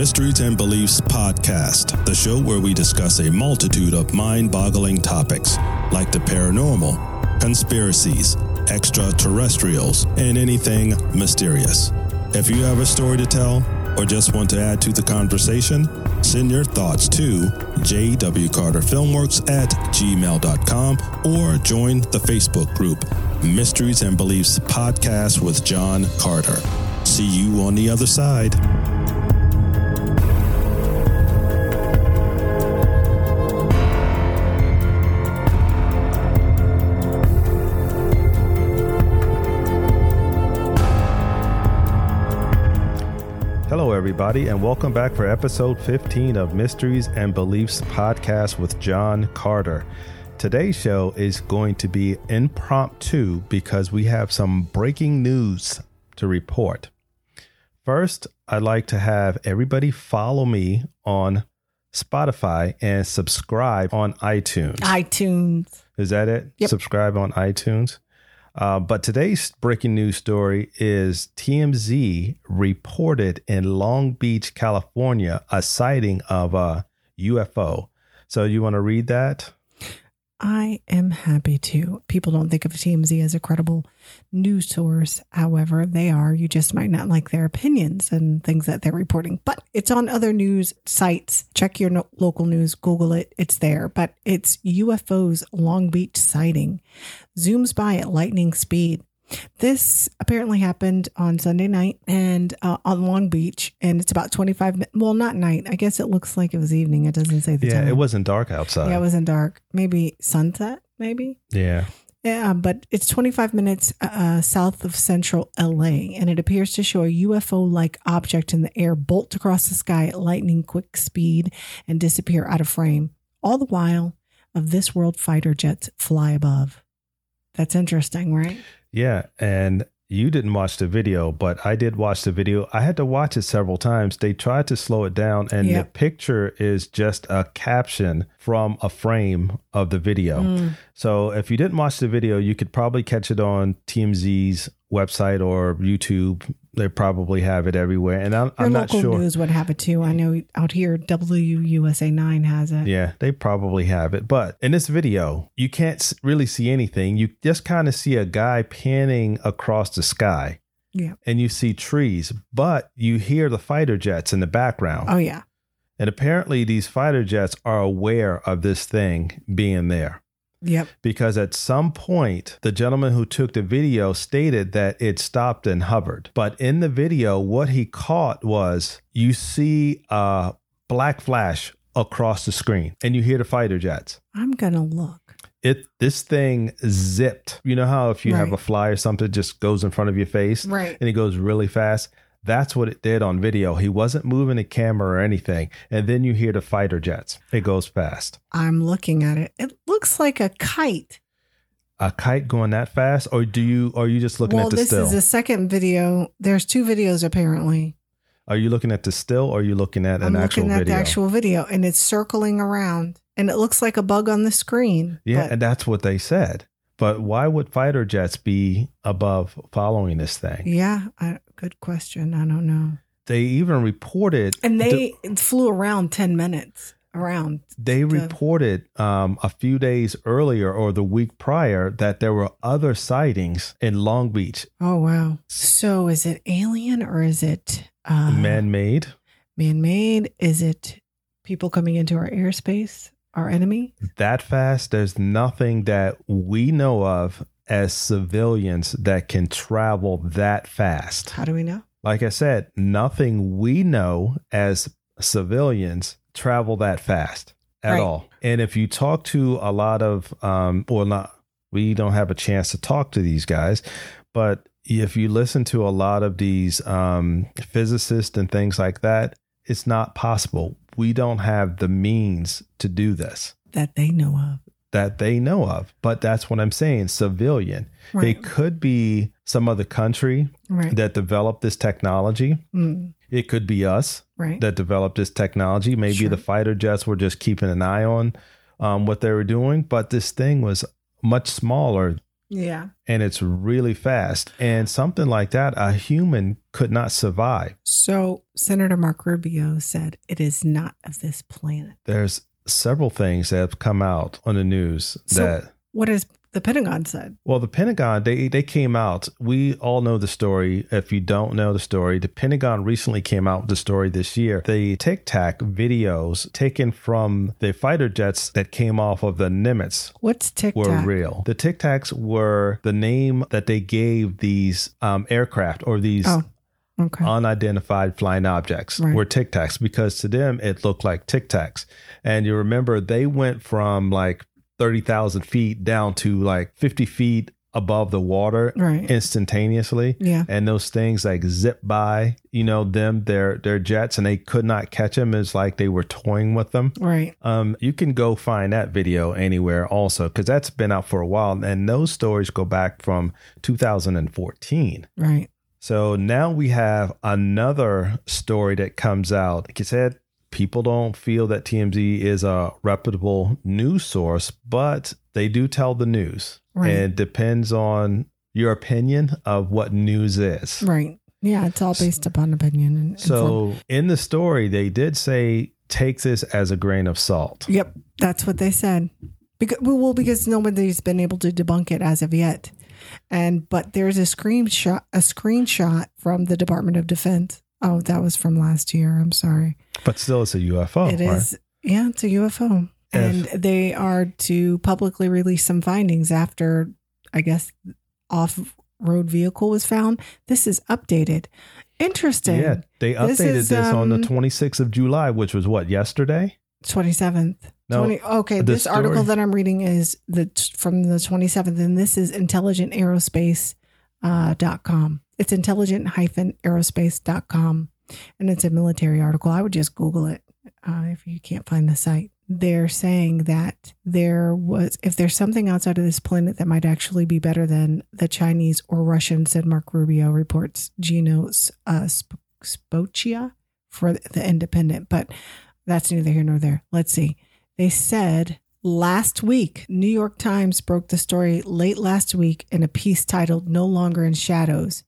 Mysteries and Beliefs podcast, the show where we discuss a multitude of mind boggling topics like the paranormal, conspiracies, extraterrestrials, and anything mysterious. If you have a story to tell or just want to add to the conversation, send your thoughts to jwcarterfilmworks at gmail.com or join the Facebook group Mysteries and Beliefs Podcast with John Carter. See you on the other side. Hello, everybody, and welcome back for episode 15 of Mysteries and Beliefs podcast with John Carter. Today's show is going to be impromptu because we have some breaking news to report. First, I'd like to have everybody follow me on Spotify and subscribe on iTunes. iTunes. Is that it? Yep. Subscribe on iTunes. Uh, but today's breaking news story is TMZ reported in Long Beach, California, a sighting of a UFO. So you want to read that? I am happy to. People don't think of TMZ as a credible news source. However, they are. You just might not like their opinions and things that they're reporting. But it's on other news sites. Check your no- local news, Google it. It's there. But it's UFOs Long Beach sighting. Zooms by at lightning speed. This apparently happened on Sunday night and uh, on Long Beach, and it's about 25 minutes. Well, not night. I guess it looks like it was evening. It doesn't say the Yeah, time. it wasn't dark outside. Yeah, it wasn't dark. Maybe sunset, maybe. yeah. Yeah, but it's 25 minutes uh, south of central LA, and it appears to show a UFO like object in the air bolt across the sky at lightning quick speed and disappear out of frame. All the while, of this world fighter jets fly above. That's interesting, right? Yeah, and you didn't watch the video, but I did watch the video. I had to watch it several times. They tried to slow it down, and the picture is just a caption from a frame of the video. Mm. So if you didn't watch the video, you could probably catch it on TMZ's website or YouTube. They probably have it everywhere, and I'm, Your I'm not local sure. news would have it too. I know out here, WUSA 9 has it. Yeah, they probably have it. But in this video, you can't really see anything. You just kind of see a guy panning across the sky. Yeah. And you see trees, but you hear the fighter jets in the background. Oh, yeah. And apparently, these fighter jets are aware of this thing being there. Yep. Because at some point, the gentleman who took the video stated that it stopped and hovered. But in the video, what he caught was you see a black flash across the screen and you hear the fighter jets. I'm going to look. It this thing zipped. You know how if you have a fly or something just goes in front of your face Right. and it goes really fast. That's what it did on video. He wasn't moving the camera or anything. And then you hear the fighter jets. It goes fast. I'm looking at it. It looks like a kite. A kite going that fast, or do you? Are you just looking well, at the still? this still? is the second video. There's two videos apparently. Are you looking at the still or are you looking at I'm an actual looking at video? the actual video and it's circling around and it looks like a bug on the screen. yeah, But and that's what they said. But why would fighter jets be above following this thing? yeah, I, good question. I don't know. They even reported And they flew around 10 minutes around. they the- reported um, a few days earlier or the week prior that there were other sightings in Long Beach, Oh, wow. So is it alien or is it uh, man-made. man made? Is it people coming into our airspace, our enemy? That fast, there's nothing that we know of as civilians that can travel that fast. How do we know? like I said, nothing we know as civilians travel that fast at Right. all. And if you talk to a lot of, um, well, not, we don't have a chance to talk to these guys, but if you listen to a lot of these um, physicists and things like that, it's not possible. We don't have the means to do this That they know of. that they know of. But that's what I'm saying civilian. Right. It could be some other country right. that developed this technology. Mm, It could be us right. that developed this technology. Maybe Sure. the fighter jets were just keeping an eye on um, what they were doing, but this thing was much smaller Yeah. and it's really fast. And something like that, a human could not survive. So Senator Mark Rubio said it is not of this planet. There's several things that have come out on the news So- that What has the Pentagon said? Well, the Pentagon, they, they came out. We all know the story. If you don't know the story, the Pentagon recently came out with the story this year. The Tic Tac videos taken from the fighter jets that came off of the Nimitz What's Tic Tac? were real. The Tic Tacs were the name that they gave these um, aircraft or these Oh, okay. unidentified flying objects Right. were Tic Tacs because to them it looked like Tic Tacs. And you remember they went from like 30,000 feet down to like 50 feet above the water right. instantaneously. yeah. And those things like zip by, you know, them, their their jets, and they could not catch them. It's like they were toying with them. Right. Um, you can go find that video anywhere also because that's been out for a while, and those stories go back from 2014. Right. So now we have another story that comes out. Like I said, people don't feel that TMZ is a reputable news source, but they do tell the news. Right. And it depends on your opinion of what news is. Right. Yeah. It's all based upon opinion. And, and So in the story, they did say take this as a grain of salt. Yep, that's what they said. Because well, because nobody's been able to debunk it as of yet. And but there's a screenshot a screenshot from the Department of Defense. Oh, that was from last year. I'm sorry. But still, it's a UFO. It is right? yeah, it's a UFO. And they are to publicly release some findings after I guess off road vehicle was found. This is updated. Interesting. Yeah, they updated This this, is, on the um, 26th of July, which was what, yesterday? 27th. No, 20, okay, this article that I'm reading is the from the 27th, and this is intelligentaerospace uh, dot com. It's intelligent hyphen aerospace and it's a military article. I would just Google it uh, if you can't find the site. They're saying that there was, if there's something outside of this planet that might actually be better than the Chinese or Russian, said Mark Rubio, reports Gino uh, Sp- Spocchia for the Independent. But that's neither here nor there. Let's see. They said last week, New York Times broke the story late last week in a piece titled No Longer in Shadows.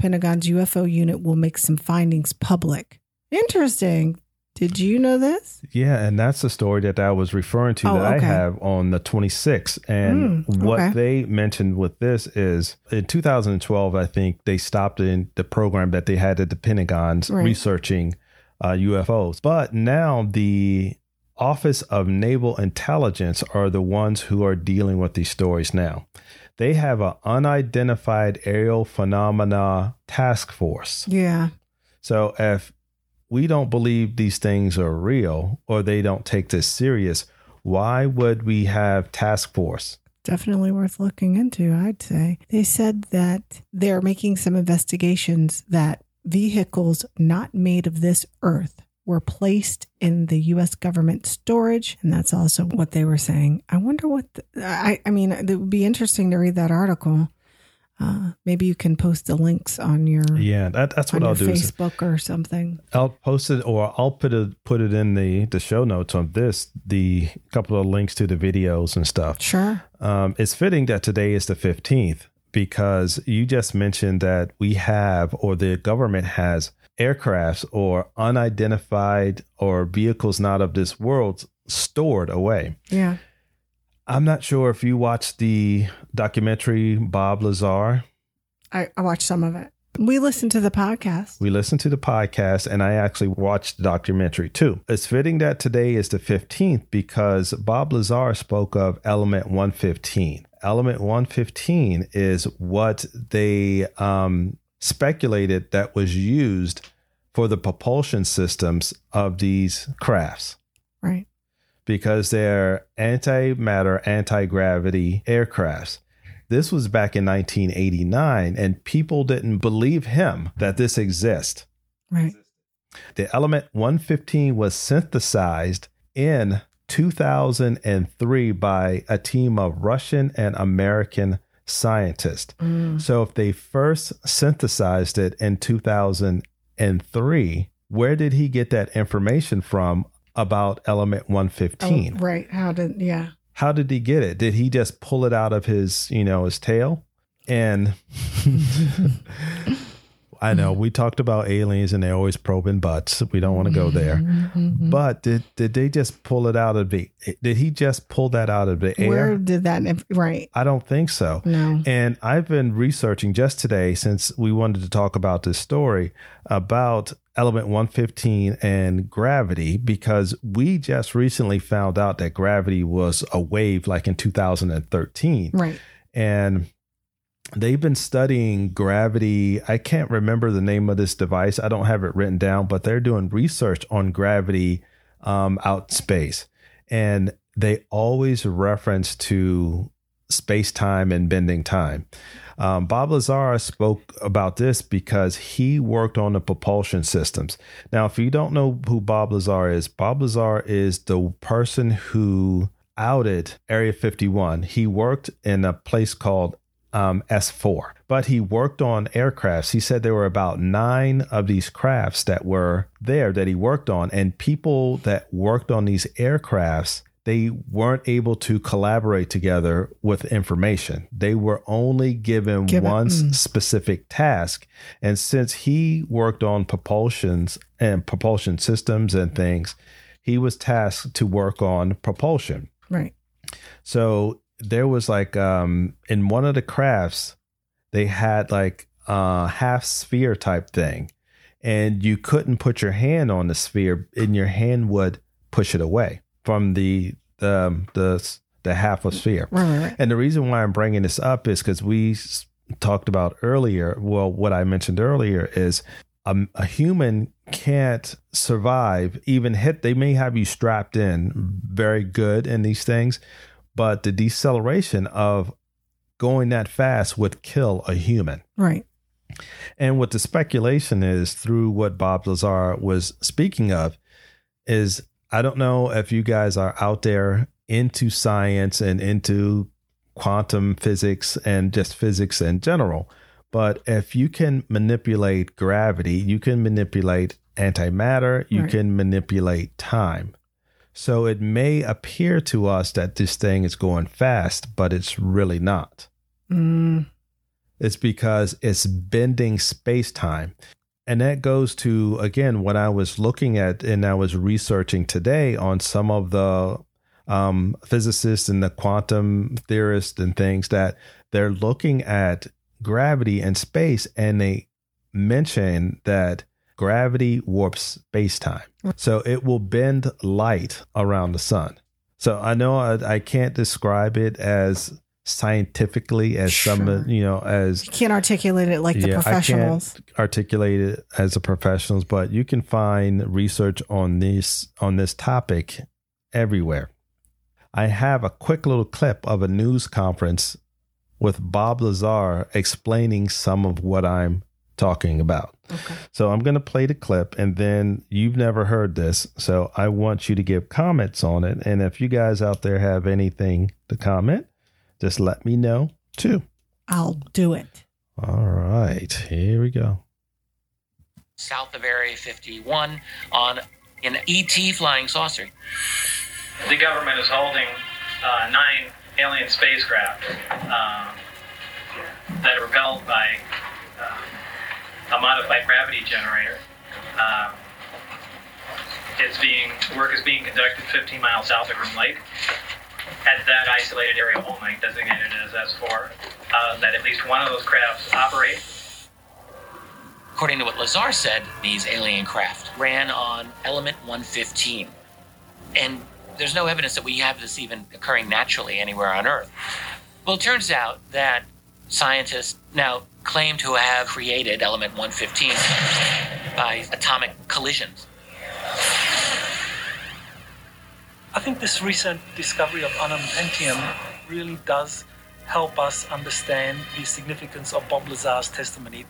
Pentagon's UFO unit will make some findings public. Interesting. Did you know this? Yeah, and that's the story that I was referring to Oh, that I have on the 26th. And Mm, what okay. they mentioned with this is in 2012, I think they stopped in the program that they had at the Pentagon's Right. researching uh, UFOs. But now the Office of Naval Intelligence are the ones who are dealing with these stories now. They have an unidentified aerial phenomena task force. Yeah. So if we don't believe these things are real or they don't take this serious, why would we have task force? Definitely worth looking into, I'd say. They said that they're making some investigations that vehicles not made of this earth were placed in the U.S. government storage. And that's also what they were saying. I wonder what, the, I, I mean, it would be interesting to read that article. Uh, maybe you can post the links on your, Yeah, that, that's what I'll do. Facebook or something. I'll post it or I'll put it put it in the the show notes on this. The couple of links to the videos and stuff. Sure. Um, it's fitting that today is the fifteenth because you just mentioned that we have or the government has aircrafts or unidentified or vehicles not of this world stored away. Yeah. I'm not sure if you watched the documentary Bob Lazar. I, I watched some of it. We listened to the podcast. We listened to the podcast and I actually watched the documentary too. It's fitting that today is the 15th because Bob Lazar spoke of Element 115. Element 115 is what they um, speculated that was used for the propulsion systems of these crafts Right. because they're antimatter, anti gravity aircrafts. This was back in 1989, and people didn't believe him that this exists. Right. The element 115 was synthesized in 2003 by a team of Russian and American scientists. Mm. So, if they first synthesized it in 2003, where did he get that information from about element 115? Oh, right. How did, yeah. how did he get it? Did he just pull it out of his, you know, his tail? And I know we talked about aliens and they're always probing butts. We don't want to go there. Mm-hmm. But did did they just pull it out of the? Did he just pull that out of the air? Where did that? Right. I don't think so. No. And I've been researching just today since we wanted to talk about this story about element 115 and gravity because we just recently found out that gravity was a wave like in 2013. Right. And they've been studying gravity. I can't remember the name of this device. I don't have it written down, but they're doing research on gravity um, out space. And they always reference to space time and bending time. Um, Bob Lazar spoke about this because he worked on the propulsion systems. Now, if you don't know who Bob Lazar is, Bob Lazar is the person who outed Area 51. He worked in a place called um, S4, but he worked on aircrafts. He said there were about nine of these crafts that were there that he worked on, and people that worked on these aircrafts they weren't able to collaborate together with information. They were only given Give one mm. specific task. And since he worked on propulsions and propulsion systems and things, he was tasked to work on propulsion. Right. So there was like um in one of the crafts, they had like a half sphere type thing. And you couldn't put your hand on the sphere and your hand would push it away from the the the, the half of sphere. Right. Right. right. And the reason why I'm bringing this up is because we talked about earlier. Well, what I mentioned earlier is a, a human can't survive, even hit. They may have you strapped in very good in these things, but the deceleration of going that fast would kill a human. Right. And what the speculation is through what Bob Lazar was speaking of is I don't know if you guys are out there into science and into quantum physics and just physics in general, but if you can manipulate gravity, you can manipulate antimatter, you Right. can manipulate time. So it may appear to us that this thing is going fast, but it's really not. Mm, It's because it's bending space time. And that goes to, again, what I was looking at and I was researching today on some of the um, physicists and the quantum theorists and things that they're looking at gravity and space and they mention that gravity warps space time. So it will bend light around the sun. So I know I, I can't describe it as scientifically as some, you know, as you can't articulate it like the Yeah, I can't professionals. articulate it as the professionals, but you can find research on this on this topic everywhere. I have a quick little clip of a news conference with Bob Lazar explaining some of what I'm talking about. Okay. So I'm going to play the clip and then you've never heard this. So I want you to give comments on it. And if you guys out there have anything to comment, just let me know too. I'll do it. All right, here we go. south of Area 51 on an ET flying saucer. the government is holding uh, nine alien spacecraft uh, that are propelled by uh, a modified gravity generator. Uh, it's being work is being conducted 15 miles south of Groom Lake at that isolated area only, designated as S4. Uh, that at least one of those crafts operate According to what Lazar said, these alien craft ran on element 115. And there's no evidence that we have this even occurring naturally anywhere on Earth. Well, it turns out that scientists now claim to have created element 115 by atomic collisions. I think this recent discovery of ununpentium really does help us understand the significance of Bob Lazar's testimony.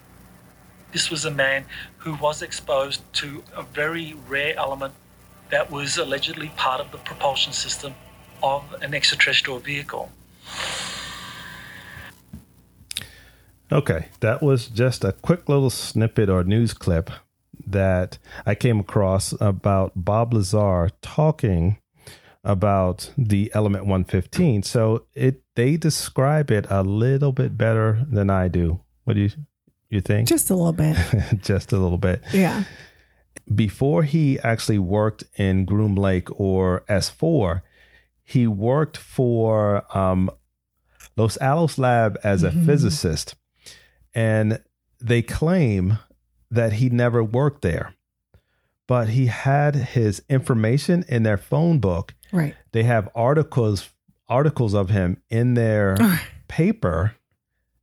This was a man who was exposed to a very rare element that was allegedly part of the propulsion system of an extraterrestrial vehicle. Okay, that was just a quick little snippet or news clip that I came across about Bob Lazar talking about the element 115. So it they describe it a little bit better than I do. What do you you think? Just a little bit. Just a little bit. Yeah. Before he actually worked in Groom Lake or S4, he worked for um, Los Alamos Lab as a Mhm. physicist. And they claim that he never worked there, but he had his information in their phone book. Right. They have articles articles of him in their paper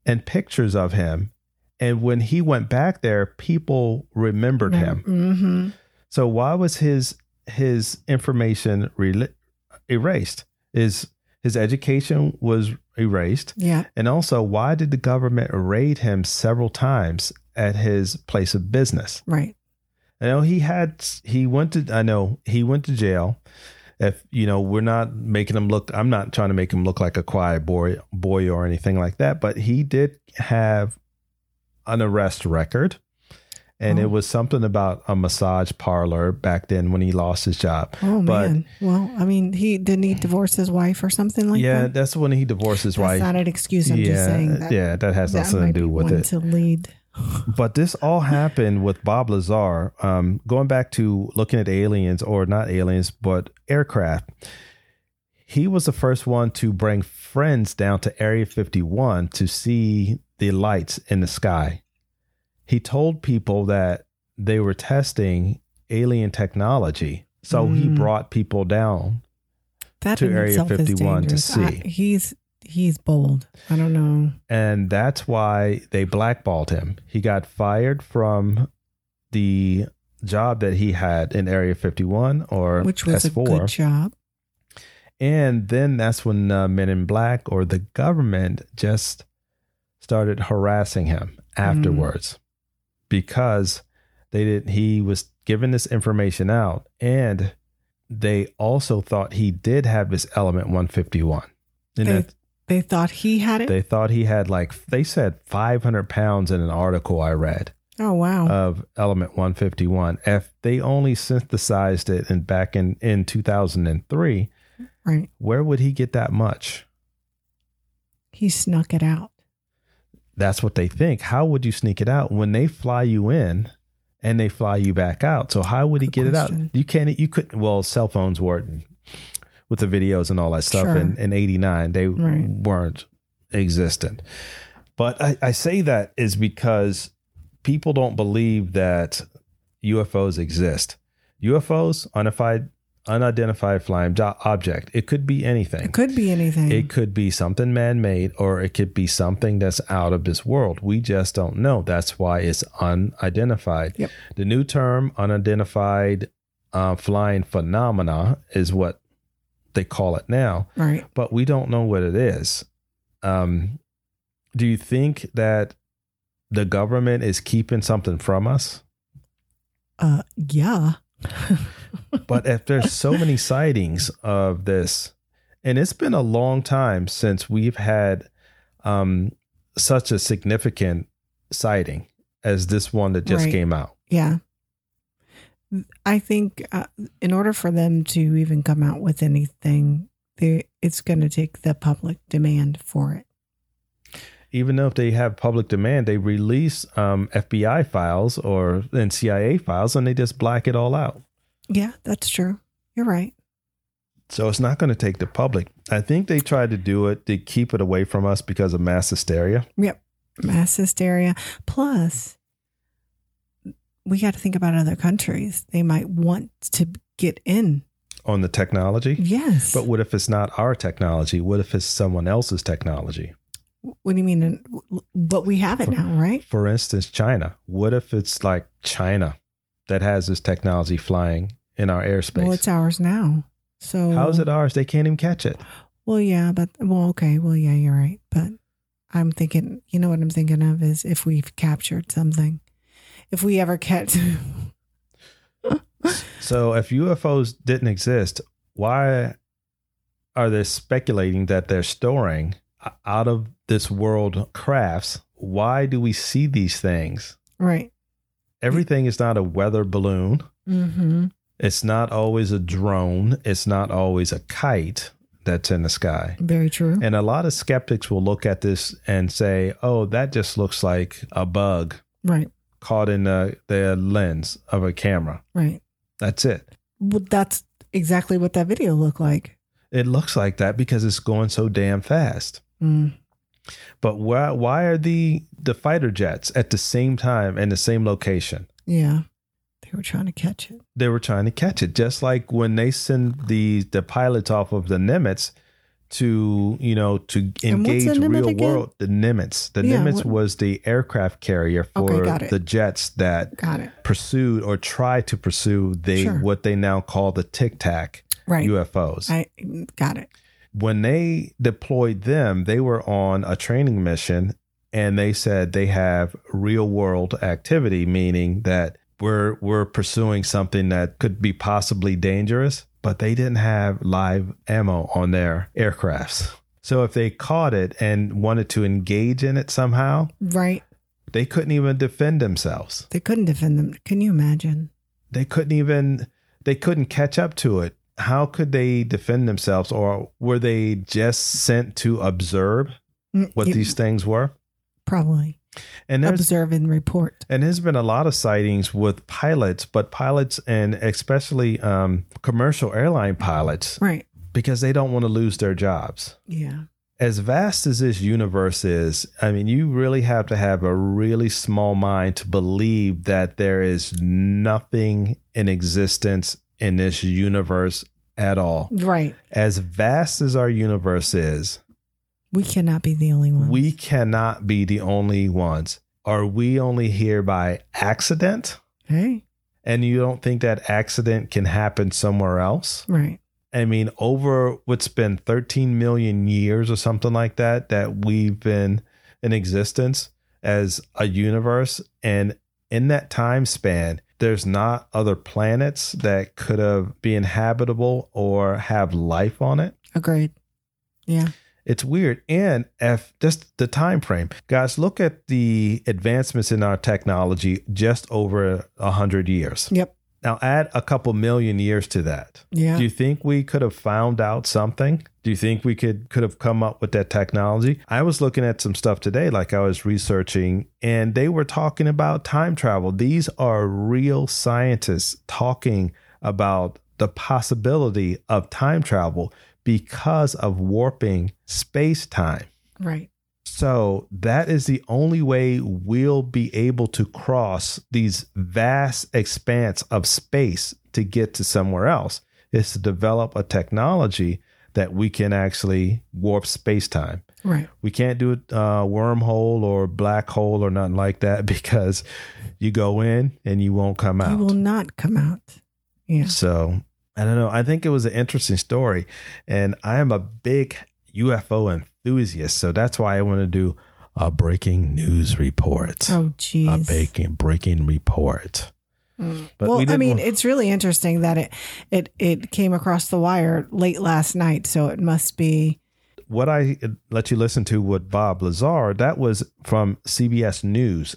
and pictures of him. And when he went back there, people remembered him. Mm-hmm. So why was his his information rela- erased? His his education was erased, Yeah. and also why did the government raid him several times at his place of business? Right. I know he had he went to I know he went to jail. If you know, we're not making him look. I'm not trying to make him look like a quiet boy, boy or anything like that. But he did have an arrest record, and Oh. it was something about a massage parlor back then when he lost his job. Oh But- man. Well, I mean, he didn't he divorce his wife or something like yeah, that. Yeah, that's when he divorced his That's wife. not an excuse. I'm yeah, just saying that. yeah, that has that nothing to do with it. To lead. But this all happened with Bob Lazar. Um, going back to looking at aliens, or not aliens, but aircraft. He was the first one to bring friends down to Area 51 to see the lights in the sky. He told people that they were testing alien technology. So he Mm. brought people down. That to Area 51 to dangerous. I- see. he's he's bold. I don't know. and that's why they blackballed him. He got fired from the job that he had in Area 51 or Which was S4. a good job. And then that's when uh, Men in Black or the government just started harassing him afterwards because they didn't, he was giving this information out and they also thought he did have this element 151. And They, they thought he had it. they thought he had like they said 500 pounds in an article I read oh wow. of element 151. If they only synthesized it in back in in 2003, right. where would he get that much? He snuck it out. That's what they think. How would you sneak it out when they fly you in and they fly you back out? So how would he Good get it out? You can't. You couldn't. Well, cell phones weren't with the videos and all that stuff. Sure. In in '89, they Right. weren't existent. But I, I say that is because people don't believe that UFOs exist. UFOs, unidentified, unidentified flying jo- object. It could be anything. It could be anything. It could be something man made or it could be something that's out of this world. We just don't know. That's why it's unidentified. Yep. The new term, unidentified uh, flying phenomena, is what they call it now, right. but we don't know what it is. Um, do you think that the government is keeping something from us? Uh yeah. but if there's so many sightings of this and it's been a long time since we've had um such a significant sighting as this one that just Right. came out Yeah. I think uh, in order for them to even come out with anything, they, it's going to take the public demand for it. even though if they have public demand they release um fbi files or and cia files and they just black it all out Yeah, that's true. You're right. so it's not going to take the public i think they tried to do it to keep it away from us because of mass hysteria Yep. Mass hysteria. Plus, we got to think about other countries. They might want to get in. on the technology Yes. but what if it's not our technology what if it's someone else's technology what do you mean? But we have it now, right? For instance, China. What if it's like China that has this technology flying in our airspace? Well, it's ours now. So How is it ours? They can't even catch it. Well, yeah, but well, okay, well, yeah, you're right. But I'm thinking, you know what I'm thinking of is if we've captured something, if we ever catch. So if UFOs didn't exist, why are they speculating that they're storing out of this world crafts? Why do we see these things? right. Everything is not a weather balloon. Mm-hmm. It's not always a drone. It's not always a kite that's in the sky. Very true. And a lot of skeptics will look at this and say, oh, that just looks like a bug right. caught in the, the lens of a camera. Right. That's it. Well, that's exactly what that video looked like. It looks like that because it's going so damn fast. Mm. But why why are the the fighter jets at the same time in the same location? Yeah. They were trying to catch it. They were trying to catch it, just like when they send the the pilots off of the Nimitz to you know to engage the real again? world. The Nimitz, the Yeah, Nimitz what- was the aircraft carrier for it. the jets that Got it. pursued or tried to pursue they Sure. what they now call the Tic Tac Right. UFOs. I got it. when they deployed them, they were on a training mission and they said they have real world activity, meaning that we're we're pursuing something that could be possibly dangerous, but they didn't have live ammo on their aircrafts. So if they caught it and wanted to engage in it somehow, Right. they couldn't even defend themselves. They couldn't defend them. Can you imagine? They couldn't even they couldn't catch up to it. How could they defend themselves or were they just sent to observe Mm, what you- these things were. Probably And observe and report. and there's been a lot of sightings with pilots, but pilots and especially um, commercial airline pilots Right. because they don't want to lose their jobs. Yeah. As vast as this universe is, I mean, you really have to have a really small mind to believe that there is nothing in existence in this universe at all. Right. As vast as our universe is, We cannot be the only ones. We cannot be the only ones. Are we only here by accident? Hey. And you don't think that accident can happen somewhere else? Right. I mean, over what's been 13 million years or something like that, that we've been in existence as a universe. And in that time span, there's not other planets that could have been inhabitable or have life on it. Agreed. Yeah. It's weird. And if just the time frame, guys, look at the advancements in our technology just over a hundred years. Yep. Now add a couple million years to that. Yeah. Do you think we could have found out something? Do you think we could could have come up with that technology? I was looking at some stuff today, like I was researching, and they were talking about time travel. These are real scientists talking about the possibility of time travel because of warping space time. right. So that is the only way we'll be able to cross these vast expanse of space to get to somewhere else is to develop a technology that we can actually warp space time. Right. We can't do a uh, wormhole or black hole or nothing like that because you go in and you won't come out. You will not come out. Yeah. So I don't know. I think it was an interesting story, and I am a big UFO enthusiast, so that's why I want to do a breaking news report. Oh, jeez. a geez. breaking breaking report. Mm. But well, we I mean, wa- it's really interesting that it it it came across the wire late last night, so it must be what I let you listen to with Bob Lazar, that was from CBS News,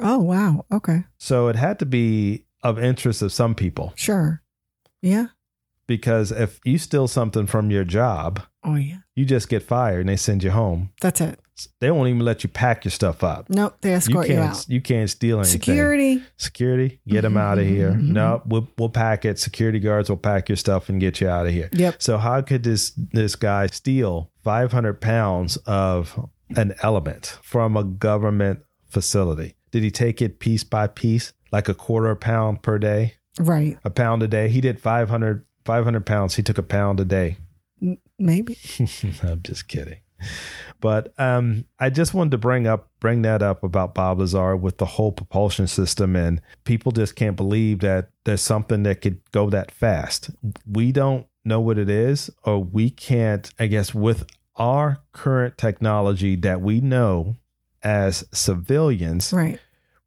Oh, wow. Okay. so it had to be of interest of some people Sure. Yeah. because if you steal something from your job, Oh, yeah. you just get fired and they send you home. That's it. They won't even let you pack your stuff up. Nope. They escort you, can't out. you can't steal anything. Security. Security, get them out of here. Mm-hmm. No, we'll, we'll pack it. Security guards will pack your stuff and get you out of here. Yep. So how could this this guy steal 500 pounds of an element from a government facility? Did he take it piece by piece, like a quarter pound per day, Right. a pound a day? He did 500 500 pounds. He took a pound a day. Maybe. I'm just kidding. But um, I just wanted to bring up bring that up about Bob Lazar with the whole propulsion system, and people just can't believe that there's something that could go that fast. We don't know what it is, or we can't. I guess with our current technology that we know as civilians, Right.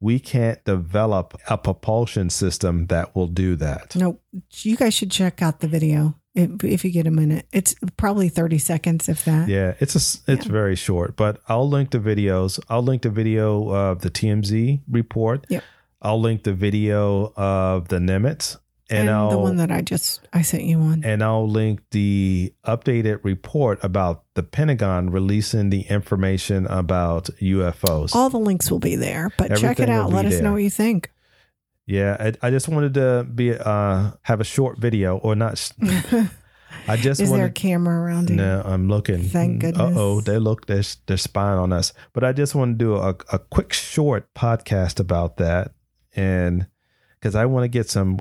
We can't develop a propulsion system that will do that. No, You guys should check out the video if, if you get a minute. It's probably 30 seconds, if that. Yeah, it's a it's very short, but I'll link the videos. I'll link the video of the TMZ report. Yep. I'll link the video of the Nimitz, and, I'll the one that I just I sent you on. and I'll link the updated report about the Pentagon releasing the information about UFOs. All the links will be there, but check it out. Let us know what you think. yeah, I, I just wanted to be uh have a short video or not. I just Is there a camera around you? No, I'm looking. Thank Uh oh, they look. They're they're spying on us. But I just want to do a, a quick short podcast about that, and because I want to get some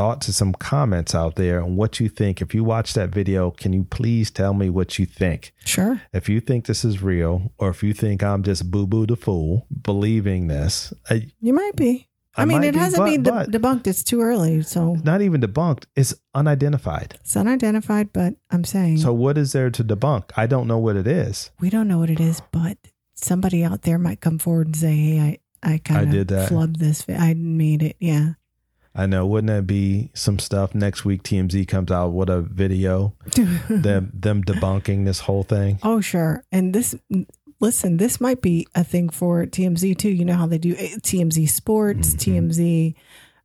thoughts and some comments out there on what you think. If you watch that video, can you please tell me what you think? Sure. If you think this is real, or if you think I'm just boo boo the fool believing this, I, You might be. I, I mean, it be, hasn't but- been de- debunked. It's too early. So not even debunked. It's unidentified. it's unidentified, but I'm saying So what is there to debunk? I don't know what it is. we don't know what it is, but somebody out there might come forward and say, hey, I, I kind of did that. flubbed this. I made it. Yeah. I know. Wouldn't that be some stuff next week? TMZ comes out with a video them them debunking this whole thing. Oh, sure. And this, listen, this might be a thing for TMZ too. You know how they do eh, TMZ sports, Mhm. TMZ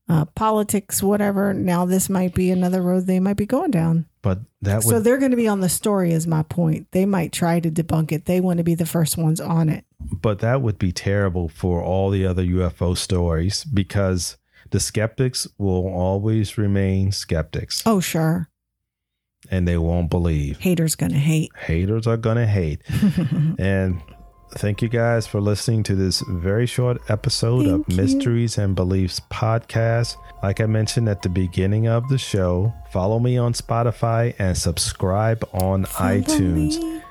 uh, politics, whatever. Now this might be another road they might be going down. But that so they're going to be on the story, is my point. They might try to debunk it. They want to be the first ones on it. but that would be terrible for all the other UFO stories because the skeptics will always remain skeptics Oh, sure. and they won't believe. Haters going to hate. Haters are gonna hate. and thank you guys for listening to this very short episode of you. Mysteries and Beliefs podcast. Like I mentioned at the beginning of the show, follow me on Spotify and subscribe on Follow iTunes. me.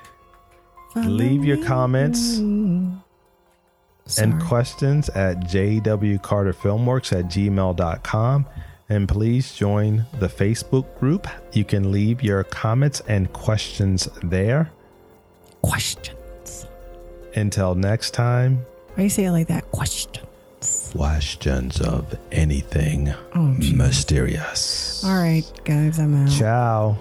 Leave your me. Sorry. and questions at jwcarterfilmworks at gmail.com. And please join the Facebook group. You can leave your comments and questions there. questions. Until next time, Why you say it like that? Questions. questions of anything Oh, mysterious. All right, guys, I'm out. Ciao.